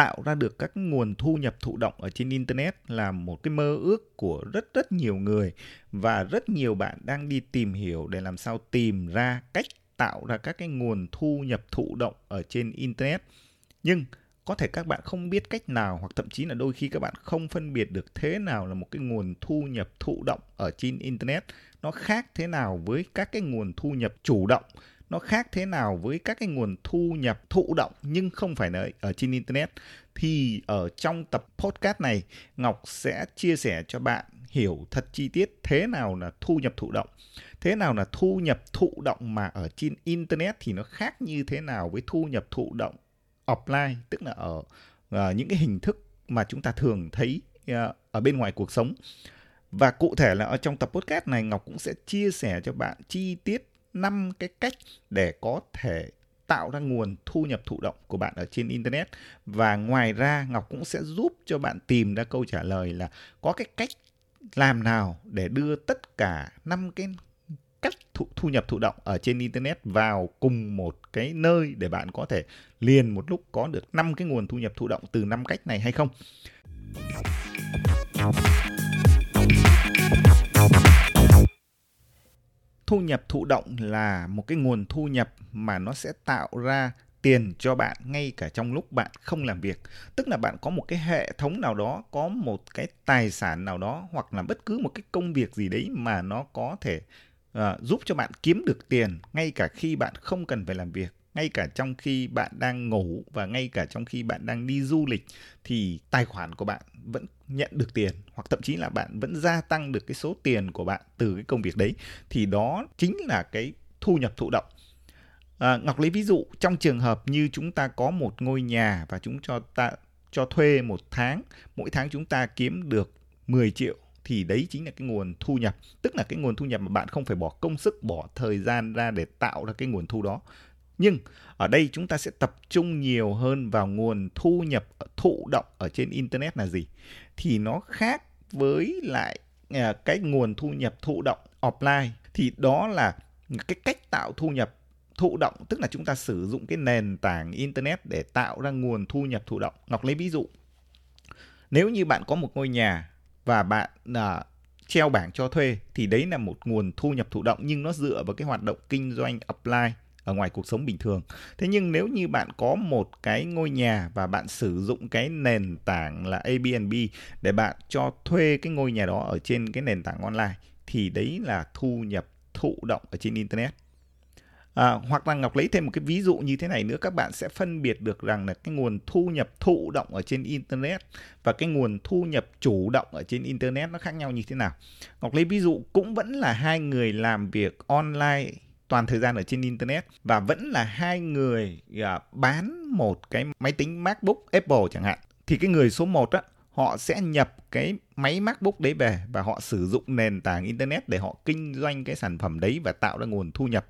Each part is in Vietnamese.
tạo ra được các nguồn thu nhập thụ động ở trên internet là một cái mơ ước của rất rất nhiều người và rất nhiều bạn đang đi tìm hiểu để làm sao tìm ra cách tạo ra các cái nguồn thu nhập thụ động ở trên internet. Nhưng có thể các bạn không biết cách nào hoặc thậm chí là đôi khi các bạn không phân biệt được thế nào là một cái nguồn thu nhập thụ động ở trên internet, nó khác thế nào với các cái nguồn thu nhập chủ động nó khác thế nào với các cái nguồn thu nhập thụ động nhưng không phải ở, ở trên internet? Thì ở trong tập podcast này Ngọc sẽ chia sẻ cho bạn hiểu thật chi tiết thế nào là thu nhập thụ động. Thế nào là thu nhập thụ động mà ở trên internet thì nó khác như thế nào với thu nhập thụ động offline? Tức là ở uh, những cái hình thức mà chúng ta thường thấy uh, ở bên ngoài cuộc sống. Và cụ thể là ở trong tập podcast này Ngọc cũng sẽ chia sẻ cho bạn chi tiết năm cái cách để có thể tạo ra nguồn thu nhập thụ động của bạn ở trên internet. Và ngoài ra Ngọc cũng sẽ giúp cho bạn tìm ra câu trả lời là có cái cách làm nào để đưa tất cả năm cái cách thu, thu nhập thụ động ở trên internet vào cùng một cái nơi để bạn có thể liền một lúc có được năm cái nguồn thu nhập thụ động từ năm cách này hay không? Thu nhập thụ động là một cái nguồn thu nhập mà nó sẽ tạo ra tiền cho bạn ngay cả trong lúc bạn không làm việc. Tức là bạn có một cái hệ thống nào đó có một cái tài sản nào đó hoặc là bất cứ một cái công việc gì đấy mà nó có thể uh, giúp cho bạn kiếm được tiền ngay cả khi bạn không cần phải làm việc ngay cả trong khi bạn đang ngủ và ngay cả trong khi bạn đang đi du lịch thì tài khoản của bạn vẫn nhận được tiền hoặc thậm chí là bạn vẫn gia tăng được cái số tiền của bạn từ cái công việc đấy. Thì đó chính là cái thu nhập thụ động. À, ngọc lấy ví dụ trong trường hợp như chúng ta có một ngôi nhà và chúng cho ta cho thuê một tháng mỗi tháng chúng ta kiếm được 10 triệu thì đấy chính là cái nguồn thu nhập. Tức là cái nguồn thu nhập mà bạn không phải bỏ công sức bỏ thời gian ra để tạo ra cái nguồn thu đó nhưng ở đây chúng ta sẽ tập trung nhiều hơn vào nguồn thu nhập thụ động ở trên internet là gì? Thì nó khác với lại à, cái nguồn thu nhập thụ động offline. Thì đó là cái cách tạo thu nhập thụ động tức là chúng ta sử dụng cái nền tảng internet để tạo ra nguồn thu nhập thụ động. Ngọc lấy ví dụ. Nếu như bạn có một ngôi nhà và bạn à, treo bảng cho thuê thì đấy là một nguồn thu nhập thụ động nhưng nó dựa vào cái hoạt động kinh doanh offline ở ngoài cuộc sống bình thường. Thế nhưng nếu như bạn có một cái ngôi nhà và bạn sử dụng cái nền tảng là Airbnb để bạn cho thuê cái ngôi nhà đó ở trên cái nền tảng online thì đấy là thu nhập thụ động ở trên internet. À, hoặc là Ngọc lấy thêm một cái ví dụ như thế này nữa các bạn sẽ phân biệt được rằng là cái nguồn thu nhập thụ động ở trên internet và cái nguồn thu nhập chủ động ở trên internet nó khác nhau như thế nào. Ngọc lấy ví dụ cũng vẫn là hai người làm việc online toàn thời gian ở trên internet và vẫn là hai người uh, bán một cái máy tính MacBook Apple chẳng hạn thì cái người số 1 á họ sẽ nhập cái máy MacBook đấy về và họ sử dụng nền tảng internet để họ kinh doanh cái sản phẩm đấy và tạo ra nguồn thu nhập.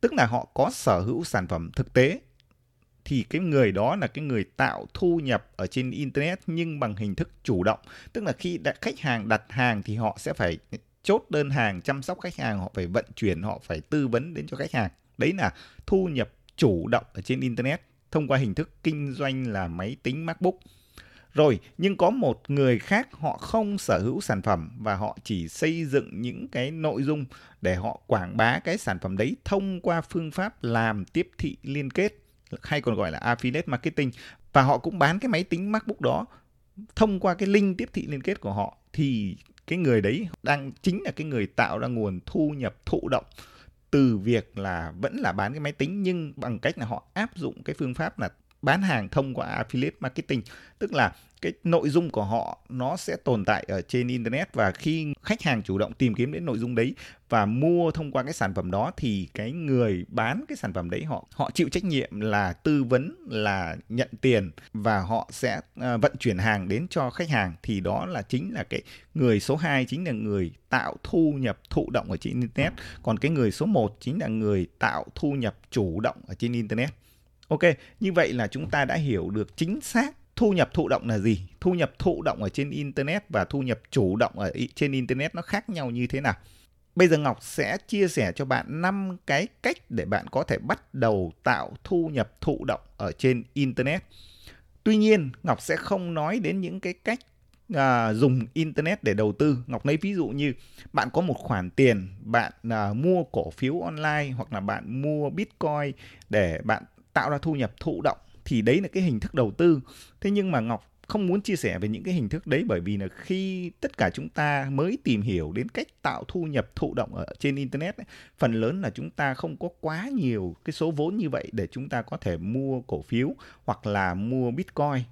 Tức là họ có sở hữu sản phẩm thực tế thì cái người đó là cái người tạo thu nhập ở trên internet nhưng bằng hình thức chủ động tức là khi đã khách hàng đặt hàng thì họ sẽ phải chốt đơn hàng, chăm sóc khách hàng, họ phải vận chuyển, họ phải tư vấn đến cho khách hàng. Đấy là thu nhập chủ động ở trên internet thông qua hình thức kinh doanh là máy tính, macbook. Rồi, nhưng có một người khác họ không sở hữu sản phẩm và họ chỉ xây dựng những cái nội dung để họ quảng bá cái sản phẩm đấy thông qua phương pháp làm tiếp thị liên kết, hay còn gọi là affiliate marketing. Và họ cũng bán cái máy tính, macbook đó thông qua cái link tiếp thị liên kết của họ thì cái người đấy đang, chính là cái người tạo ra nguồn thu nhập thụ động từ việc là vẫn là bán cái máy tính, nhưng bằng cách là họ áp dụng cái phương pháp là bán hàng thông qua affiliate marketing. Tức là cái nội dung của họ nó sẽ tồn tại ở trên internet và khi khách hàng chủ động tìm kiếm đến nội dung đấy và mua thông qua cái sản phẩm đó thì cái người bán cái sản phẩm đấy họ họ chịu trách nhiệm là tư vấn là nhận tiền và họ sẽ uh, vận chuyển hàng đến cho khách hàng. Thì đó là chính là cái người số 2 chính là người tạo thu nhập thụ động ở trên internet. Còn cái người số 1 chính là người tạo thu nhập chủ động ở trên internet. Ok, như vậy là chúng ta đã hiểu được chính xác thu nhập thụ động là gì, thu nhập thụ động ở trên internet và thu nhập chủ động ở trên internet nó khác nhau như thế nào. Bây giờ Ngọc sẽ chia sẻ cho bạn 5 cái cách để bạn có thể bắt đầu tạo thu nhập thụ động ở trên internet. Tuy nhiên, Ngọc sẽ không nói đến những cái cách à, dùng internet để đầu tư ngọc lấy ví dụ như bạn có một khoản tiền bạn à, mua cổ phiếu online hoặc là bạn mua bitcoin để bạn tạo ra thu nhập thụ động thì đấy là cái hình thức đầu tư. Thế nhưng mà ngọc không muốn chia sẻ về những cái hình thức đấy bởi vì là khi tất cả chúng ta mới tìm hiểu đến cách tạo thu nhập thụ động ở trên internet ấy, phần lớn là chúng ta không có quá nhiều cái số vốn như vậy để chúng ta có thể mua cổ phiếu hoặc là mua bitcoin.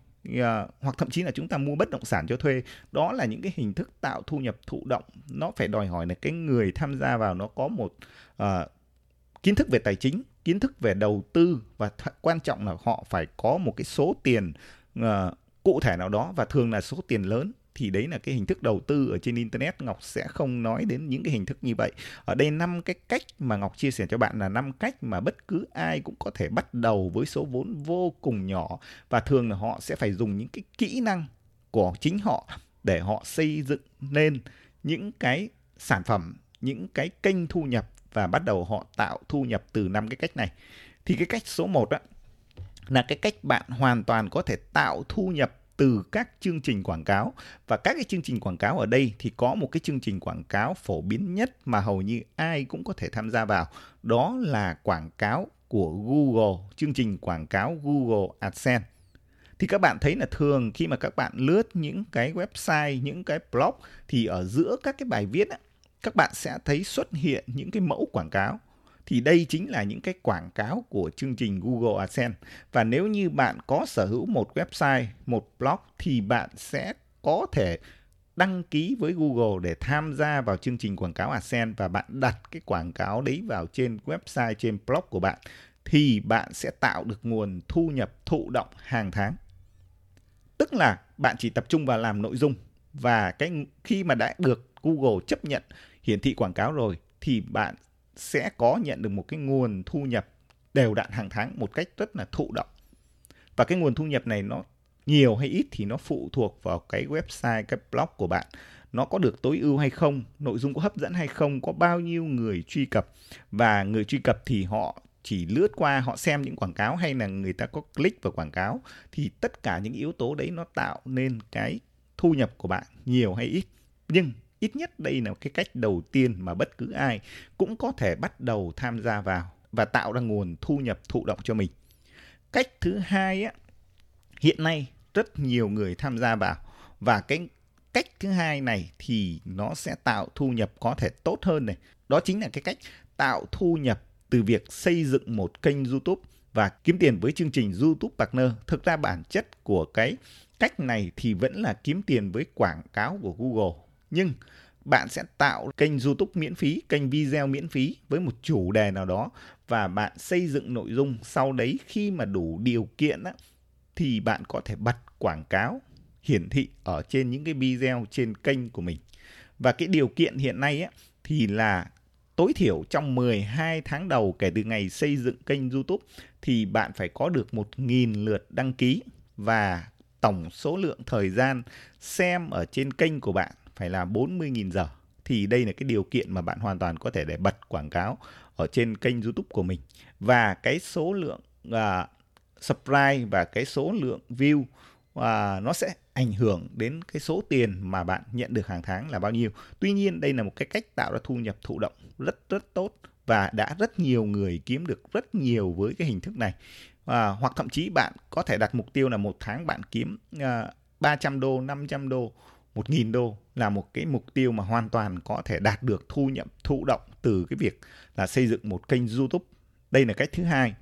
Ờ, hoặc thậm chí là chúng ta mua bất động sản cho thuê. Đó là những cái hình thức tạo thu nhập thụ động. Nó phải đòi hỏi là cái người tham gia vào nó có một uh, kiến thức về tài chính kiến thức về đầu tư và th- quan trọng là họ phải có một cái số tiền uh, cụ thể nào đó và thường là số tiền lớn thì đấy là cái hình thức đầu tư ở trên internet Ngọc sẽ không nói đến những cái hình thức như vậy. Ở đây năm cái cách mà Ngọc chia sẻ cho bạn là năm cách mà bất cứ ai cũng có thể bắt đầu với số vốn vô cùng nhỏ và thường là họ sẽ phải dùng những cái kỹ năng của chính họ để họ xây dựng nên những cái sản phẩm, những cái kênh thu nhập và bắt đầu họ tạo thu nhập từ năm cái cách này. Thì cái cách số 1 á là cái cách bạn hoàn toàn có thể tạo thu nhập từ các chương trình quảng cáo. Và các cái chương trình quảng cáo ở đây thì có một cái chương trình quảng cáo phổ biến nhất mà hầu như ai cũng có thể tham gia vào. Đó là quảng cáo của Google chương trình quảng cáo Google AdSense. Thì các bạn thấy là thường khi mà các bạn lướt những cái website những cái blog thì ở giữa các cái bài viết á, các bạn sẽ thấy xuất hiện những cái mẫu quảng cáo thì đây chính là những cái quảng cáo của chương trình Google AdSense. Và nếu như bạn có sở hữu một website, một blog thì bạn sẽ có thể đăng ký với Google để tham gia vào chương trình quảng cáo AdSense và bạn đặt cái quảng cáo đấy vào trên website, trên blog của bạn thì bạn sẽ tạo được nguồn thu nhập thụ động hàng tháng. Tức là bạn chỉ tập trung vào làm nội dung và cái khi mà đã được Google chấp nhận hiển thị quảng cáo rồi thì bạn sẽ có nhận được một cái nguồn thu nhập đều đặn hàng tháng một cách rất là thụ động. Và cái nguồn thu nhập này nó nhiều hay ít thì nó phụ thuộc vào cái website, cái blog của bạn. Nó có được tối ưu hay không, nội dung có hấp dẫn hay không, có bao nhiêu người truy cập và người truy cập thì họ chỉ lướt qua họ xem những quảng cáo hay là người ta có click vào quảng cáo thì tất cả những yếu tố đấy nó tạo nên cái thu nhập của bạn nhiều hay ít. Nhưng Ít nhất đây là cái cách đầu tiên mà bất cứ ai cũng có thể bắt đầu tham gia vào và tạo ra nguồn thu nhập thụ động cho mình. Cách thứ hai á, hiện nay rất nhiều người tham gia vào và cái cách thứ hai này thì nó sẽ tạo thu nhập có thể tốt hơn này. Đó chính là cái cách tạo thu nhập từ việc xây dựng một kênh YouTube và kiếm tiền với chương trình YouTube Partner. Thực ra bản chất của cái cách này thì vẫn là kiếm tiền với quảng cáo của Google nhưng bạn sẽ tạo kênh YouTube miễn phí, kênh video miễn phí với một chủ đề nào đó và bạn xây dựng nội dung sau đấy khi mà đủ điều kiện á, thì bạn có thể bật quảng cáo hiển thị ở trên những cái video trên kênh của mình. Và cái điều kiện hiện nay á, thì là tối thiểu trong 12 tháng đầu kể từ ngày xây dựng kênh YouTube thì bạn phải có được 1.000 lượt đăng ký và tổng số lượng thời gian xem ở trên kênh của bạn phải là 40.000 giờ thì đây là cái điều kiện mà bạn hoàn toàn có thể để bật quảng cáo ở trên kênh YouTube của mình và cái số lượng uh, subscribe và cái số lượng view uh, nó sẽ ảnh hưởng đến cái số tiền mà bạn nhận được hàng tháng là bao nhiêu. Tuy nhiên đây là một cái cách tạo ra thu nhập thụ động rất rất tốt và đã rất nhiều người kiếm được rất nhiều với cái hình thức này. À, hoặc thậm chí bạn có thể đặt mục tiêu là một tháng bạn kiếm à, uh, 300 đô, 500 đô 1.000 đô là một cái mục tiêu mà hoàn toàn có thể đạt được thu nhập, thụ động từ cái việc là xây dựng một kênh YouTube. Đây là cách thứ hai.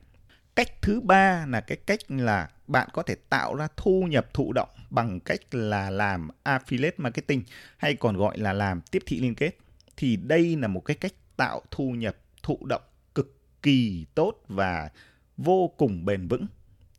Cách thứ ba là cái cách là bạn có thể tạo ra thu nhập, thụ động bằng cách là làm affiliate marketing hay còn gọi là làm tiếp thị liên kết. Thì đây là một cái cách tạo thu nhập, thụ động cực kỳ tốt và vô cùng bền vững.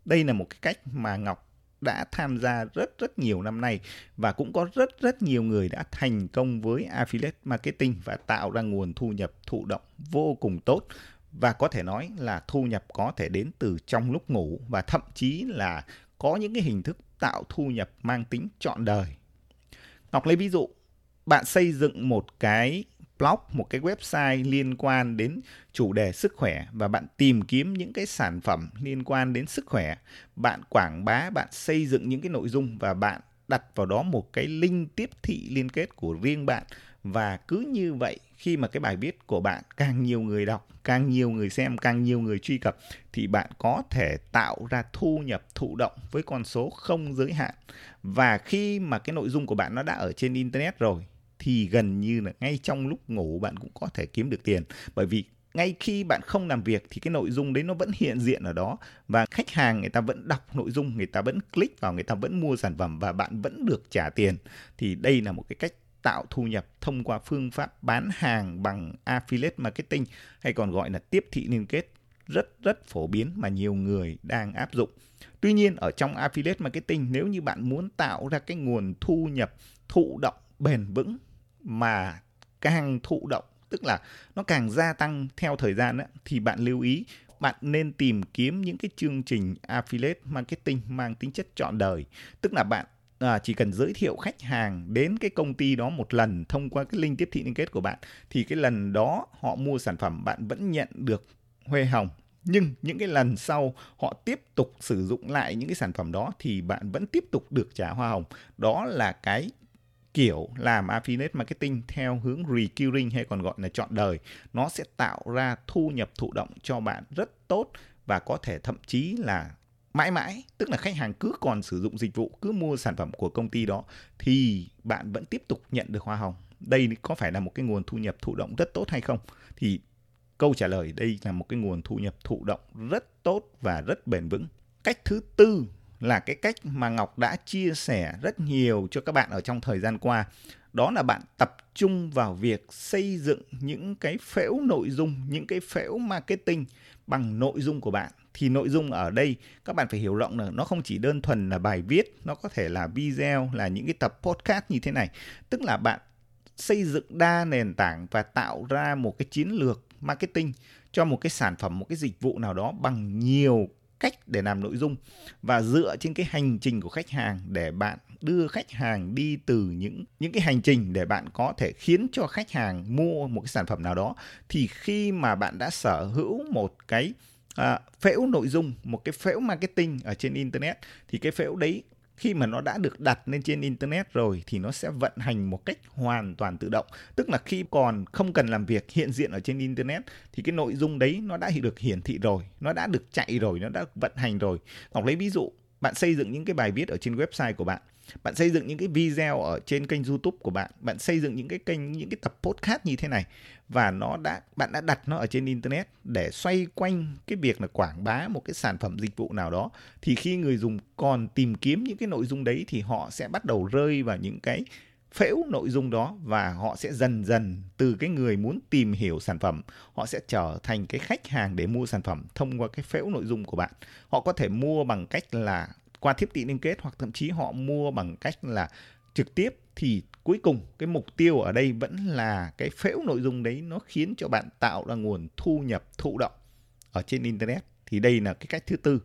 Đây là một cái cách mà Ngọc đã tham gia rất rất nhiều năm nay và cũng có rất rất nhiều người đã thành công với affiliate marketing và tạo ra nguồn thu nhập thụ động vô cùng tốt và có thể nói là thu nhập có thể đến từ trong lúc ngủ và thậm chí là có những cái hình thức tạo thu nhập mang tính trọn đời. Ngọc lấy ví dụ, bạn xây dựng một cái blog, một cái website liên quan đến chủ đề sức khỏe và bạn tìm kiếm những cái sản phẩm liên quan đến sức khỏe, bạn quảng bá, bạn xây dựng những cái nội dung và bạn đặt vào đó một cái link tiếp thị liên kết của riêng bạn. Và cứ như vậy khi mà cái bài viết của bạn càng nhiều người đọc càng nhiều người xem càng nhiều người truy cập thì bạn có thể tạo ra thu nhập thụ động với con số không giới hạn. Và khi mà cái nội dung của bạn nó đã ở trên internet rồi thì gần như là ngay trong lúc ngủ bạn cũng có thể kiếm được tiền. Bởi vì ngay khi bạn không làm việc thì cái nội dung đấy nó vẫn hiện diện ở đó và khách hàng người ta vẫn đọc nội dung, người ta vẫn click vào, người ta vẫn mua sản phẩm và bạn vẫn được trả tiền. Thì đây là một cái cách tạo thu nhập thông qua phương pháp bán hàng bằng affiliate marketing hay còn gọi là tiếp thị liên kết. Rất rất phổ biến mà nhiều người đang áp dụng. Tuy nhiên, ở trong affiliate marketing, nếu như bạn muốn tạo ra cái nguồn thu nhập thụ động bền vững mà càng thụ động tức là nó càng gia tăng theo thời gian ấy, thì bạn lưu ý bạn nên tìm kiếm những cái chương trình affiliate marketing mang tính chất chọn đời. Tức là bạn à, chỉ cần giới thiệu khách hàng đến cái công ty đó một lần thông qua cái link tiếp thị liên kết của bạn thì cái lần đó họ mua sản phẩm bạn vẫn nhận được huê hồng. Nhưng những cái lần sau họ tiếp tục sử dụng lại những cái sản phẩm đó thì bạn vẫn tiếp tục được trả hoa hồng. Đó là cái kiểu làm affiliate marketing theo hướng recurring hay còn gọi là chọn đời, nó sẽ tạo ra thu nhập thụ động cho bạn rất tốt và có thể thậm chí là mãi mãi, tức là khách hàng cứ còn sử dụng dịch vụ, cứ mua sản phẩm của công ty đó thì bạn vẫn tiếp tục nhận được hoa hồng. Đây có phải là một cái nguồn thu nhập thụ động rất tốt hay không? Thì câu trả lời đây là một cái nguồn thu nhập thụ động rất tốt và rất bền vững. Cách thứ tư là cái cách mà ngọc đã chia sẻ rất nhiều cho các bạn ở trong thời gian qua. Đó là bạn tập trung vào việc xây dựng những cái phễu nội dung, những cái phễu marketing bằng nội dung của bạn. Thì nội dung ở đây, các bạn phải hiểu rộng là nó không chỉ đơn thuần là bài viết, nó có thể là video, là những cái tập podcast như thế này. Tức là bạn xây dựng đa nền tảng và tạo ra một cái chiến lược marketing cho một cái sản phẩm, một cái dịch vụ nào đó bằng nhiều cách để làm nội dung và dựa trên cái hành trình của khách hàng để bạn đưa khách hàng đi từ những những cái hành trình để bạn có thể khiến cho khách hàng mua một cái sản phẩm nào đó thì khi mà bạn đã sở hữu một cái à, phễu nội dung một cái phễu marketing ở trên internet thì cái phễu đấy khi mà nó đã được đặt lên trên internet rồi thì nó sẽ vận hành một cách hoàn toàn tự động. Tức là khi còn không cần làm việc hiện diện ở trên internet thì cái nội dung đấy nó đã được hiển thị rồi, nó đã được chạy rồi, nó đã vận hành rồi. Ngọc lấy ví dụ, bạn xây dựng những cái bài viết ở trên website của bạn bạn xây dựng những cái video ở trên kênh youtube của bạn bạn xây dựng những cái kênh, những cái tập podcast như thế này và nó đã, bạn đã đặt nó ở trên internet để xoay quanh cái việc là quảng bá một cái sản phẩm dịch vụ nào đó, thì khi người dùng còn tìm kiếm những cái nội dung đấy thì họ sẽ bắt đầu rơi vào những cái phễu nội dung đó và họ sẽ dần dần từ cái người muốn tìm hiểu sản phẩm, họ sẽ trở thành cái khách hàng để mua sản phẩm thông qua cái phễu nội dung của bạn. Họ có thể mua bằng cách là qua thiết bị liên kết hoặc thậm chí họ mua bằng cách là trực tiếp thì cuối cùng cái mục tiêu ở đây vẫn là cái phễu nội dung đấy nó khiến cho bạn tạo ra nguồn thu nhập thụ động ở trên internet. Thì đây là cái cách thứ tư.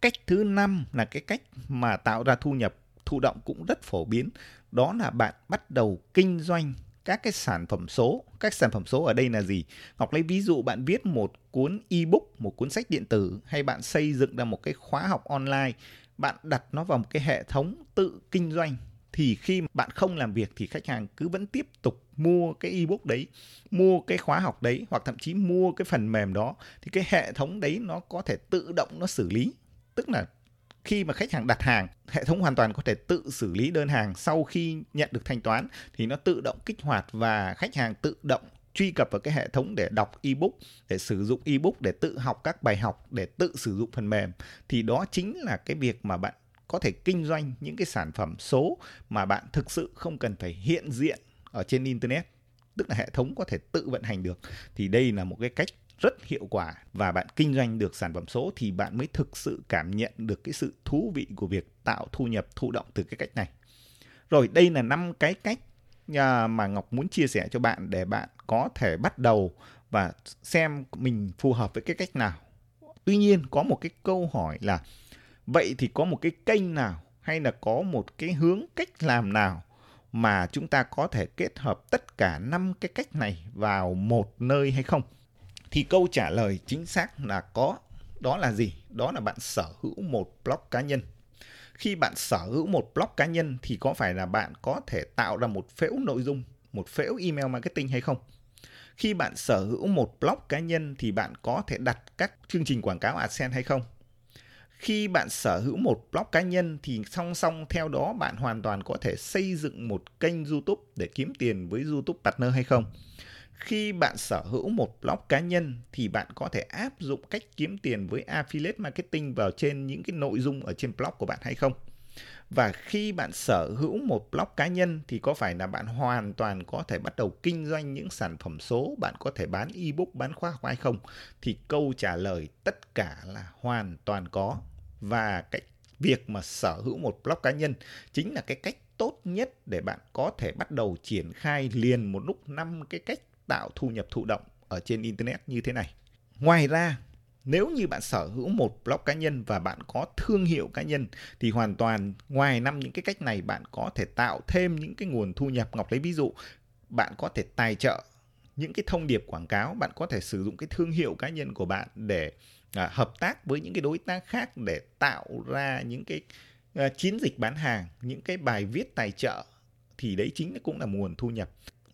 Cách thứ năm là cái cách mà tạo ra thu nhập thụ động cũng rất phổ biến. Đó là bạn bắt đầu kinh doanh các cái sản phẩm số các sản phẩm số ở đây là gì ngọc lấy ví dụ bạn viết một cuốn ebook một cuốn sách điện tử hay bạn xây dựng ra một cái khóa học online bạn đặt nó vào một cái hệ thống tự kinh doanh thì khi bạn không làm việc thì khách hàng cứ vẫn tiếp tục mua cái ebook đấy, mua cái khóa học đấy hoặc thậm chí mua cái phần mềm đó thì cái hệ thống đấy nó có thể tự động nó xử lý. Tức là khi mà khách hàng đặt hàng, hệ thống hoàn toàn có thể tự xử lý đơn hàng sau khi nhận được thanh toán thì nó tự động kích hoạt và khách hàng tự động truy cập vào cái hệ thống để đọc ebook, để sử dụng ebook để tự học các bài học, để tự sử dụng phần mềm. Thì đó chính là cái việc mà bạn có thể kinh doanh những cái sản phẩm số mà bạn thực sự không cần phải hiện diện ở trên internet, tức là hệ thống có thể tự vận hành được. Thì đây là một cái cách rất hiệu quả và bạn kinh doanh được sản phẩm số thì bạn mới thực sự cảm nhận được cái sự thú vị của việc tạo thu nhập, thụ động từ cái cách này. Rồi, đây là năm cái cách à, mà Ngọc muốn chia sẻ cho bạn để bạn có thể bắt đầu và xem mình phù hợp với cái cách nào. Tuy nhiên, có một cái câu hỏi là, vậy thì có một cái kênh nào hay là có một cái hướng cách làm nào mà chúng ta có thể kết hợp tất cả năm cái cách này vào một nơi hay không? Thì câu trả lời chính xác là có. Đó là gì? Đó là bạn sở hữu một blog cá nhân. Khi bạn sở hữu một blog cá nhân thì có phải là bạn có thể tạo ra một phễu nội dung, một phễu email marketing hay không? Khi bạn sở hữu một blog cá nhân thì bạn có thể đặt các chương trình quảng cáo AdSense hay không? Khi bạn sở hữu một blog cá nhân thì song song theo đó bạn hoàn toàn có thể xây dựng một kênh YouTube để kiếm tiền với YouTube Partner hay không? Khi bạn sở hữu một blog cá nhân thì bạn có thể áp dụng cách kiếm tiền với affiliate marketing vào trên những cái nội dung ở trên blog của bạn hay không? Và khi bạn sở hữu một blog cá nhân thì có phải là bạn hoàn toàn có thể bắt đầu kinh doanh những sản phẩm số, bạn có thể bán ebook, bán khóa học hay không? Thì câu trả lời tất cả là hoàn toàn có. Và cái việc mà sở hữu một blog cá nhân chính là cái cách tốt nhất để bạn có thể bắt đầu triển khai liền một lúc năm cái cách tạo thu nhập thụ động ở trên internet như thế này. Ngoài ra, nếu như bạn sở hữu một blog cá nhân và bạn có thương hiệu cá nhân thì hoàn toàn ngoài năm những cái cách này bạn có thể tạo thêm những cái nguồn thu nhập. Ngọc lấy ví dụ, bạn có thể tài trợ những cái thông điệp quảng cáo, bạn có thể sử dụng cái thương hiệu cá nhân của bạn để à, hợp tác với những cái đối tác khác để tạo ra những cái à, chiến dịch bán hàng, những cái bài viết tài trợ thì đấy chính cũng là nguồn thu nhập.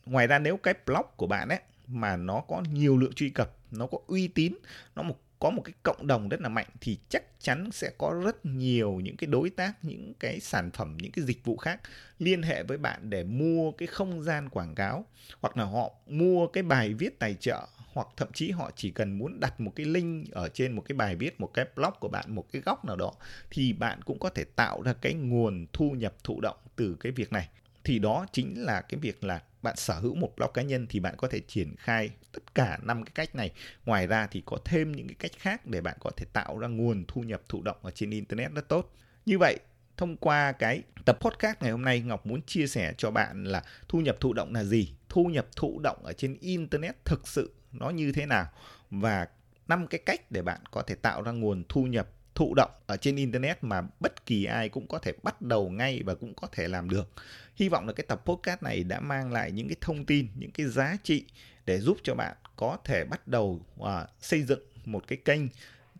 Ngoài ra nếu cái blog của bạn ấy mà nó có nhiều lượng truy cập, nó có uy tín, nó một có một cái cộng đồng rất là mạnh thì chắc chắn sẽ có rất nhiều những cái đối tác những cái sản phẩm những cái dịch vụ khác liên hệ với bạn để mua cái không gian quảng cáo hoặc là họ mua cái bài viết tài trợ hoặc thậm chí họ chỉ cần muốn đặt một cái link ở trên một cái bài viết một cái blog của bạn một cái góc nào đó thì bạn cũng có thể tạo ra cái nguồn thu nhập thụ động từ cái việc này thì đó chính là cái việc là bạn sở hữu một blog cá nhân thì bạn có thể triển khai tất cả năm cái cách này. Ngoài ra thì có thêm những cái cách khác để bạn có thể tạo ra nguồn thu nhập thụ động ở trên internet rất tốt. Như vậy, thông qua cái tập podcast ngày hôm nay, Ngọc muốn chia sẻ cho bạn là thu nhập thụ động là gì, thu nhập thụ động ở trên internet thực sự nó như thế nào và năm cái cách để bạn có thể tạo ra nguồn thu nhập thụ động ở trên internet mà bất kỳ ai cũng có thể bắt đầu ngay và cũng có thể làm được. Hy vọng là cái tập podcast này đã mang lại những cái thông tin, những cái giá trị để giúp cho bạn có thể bắt đầu uh, xây dựng một cái kênh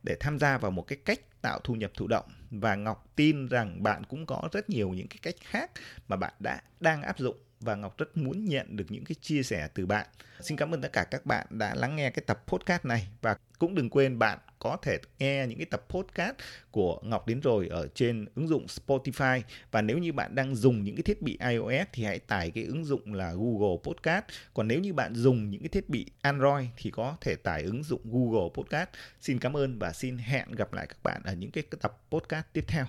để tham gia vào một cái cách tạo thu nhập thụ động và Ngọc tin rằng bạn cũng có rất nhiều những cái cách khác mà bạn đã đang áp dụng và Ngọc rất muốn nhận được những cái chia sẻ từ bạn. Xin cảm ơn tất cả các bạn đã lắng nghe cái tập podcast này và cũng đừng quên bạn có thể nghe những cái tập podcast của Ngọc đến rồi ở trên ứng dụng Spotify. Và nếu như bạn đang dùng những cái thiết bị iOS thì hãy tải cái ứng dụng là Google Podcast. Còn nếu như bạn dùng những cái thiết bị Android thì có thể tải ứng dụng Google Podcast. Xin cảm ơn và xin hẹn gặp lại các bạn ở những cái tập podcast tiếp theo.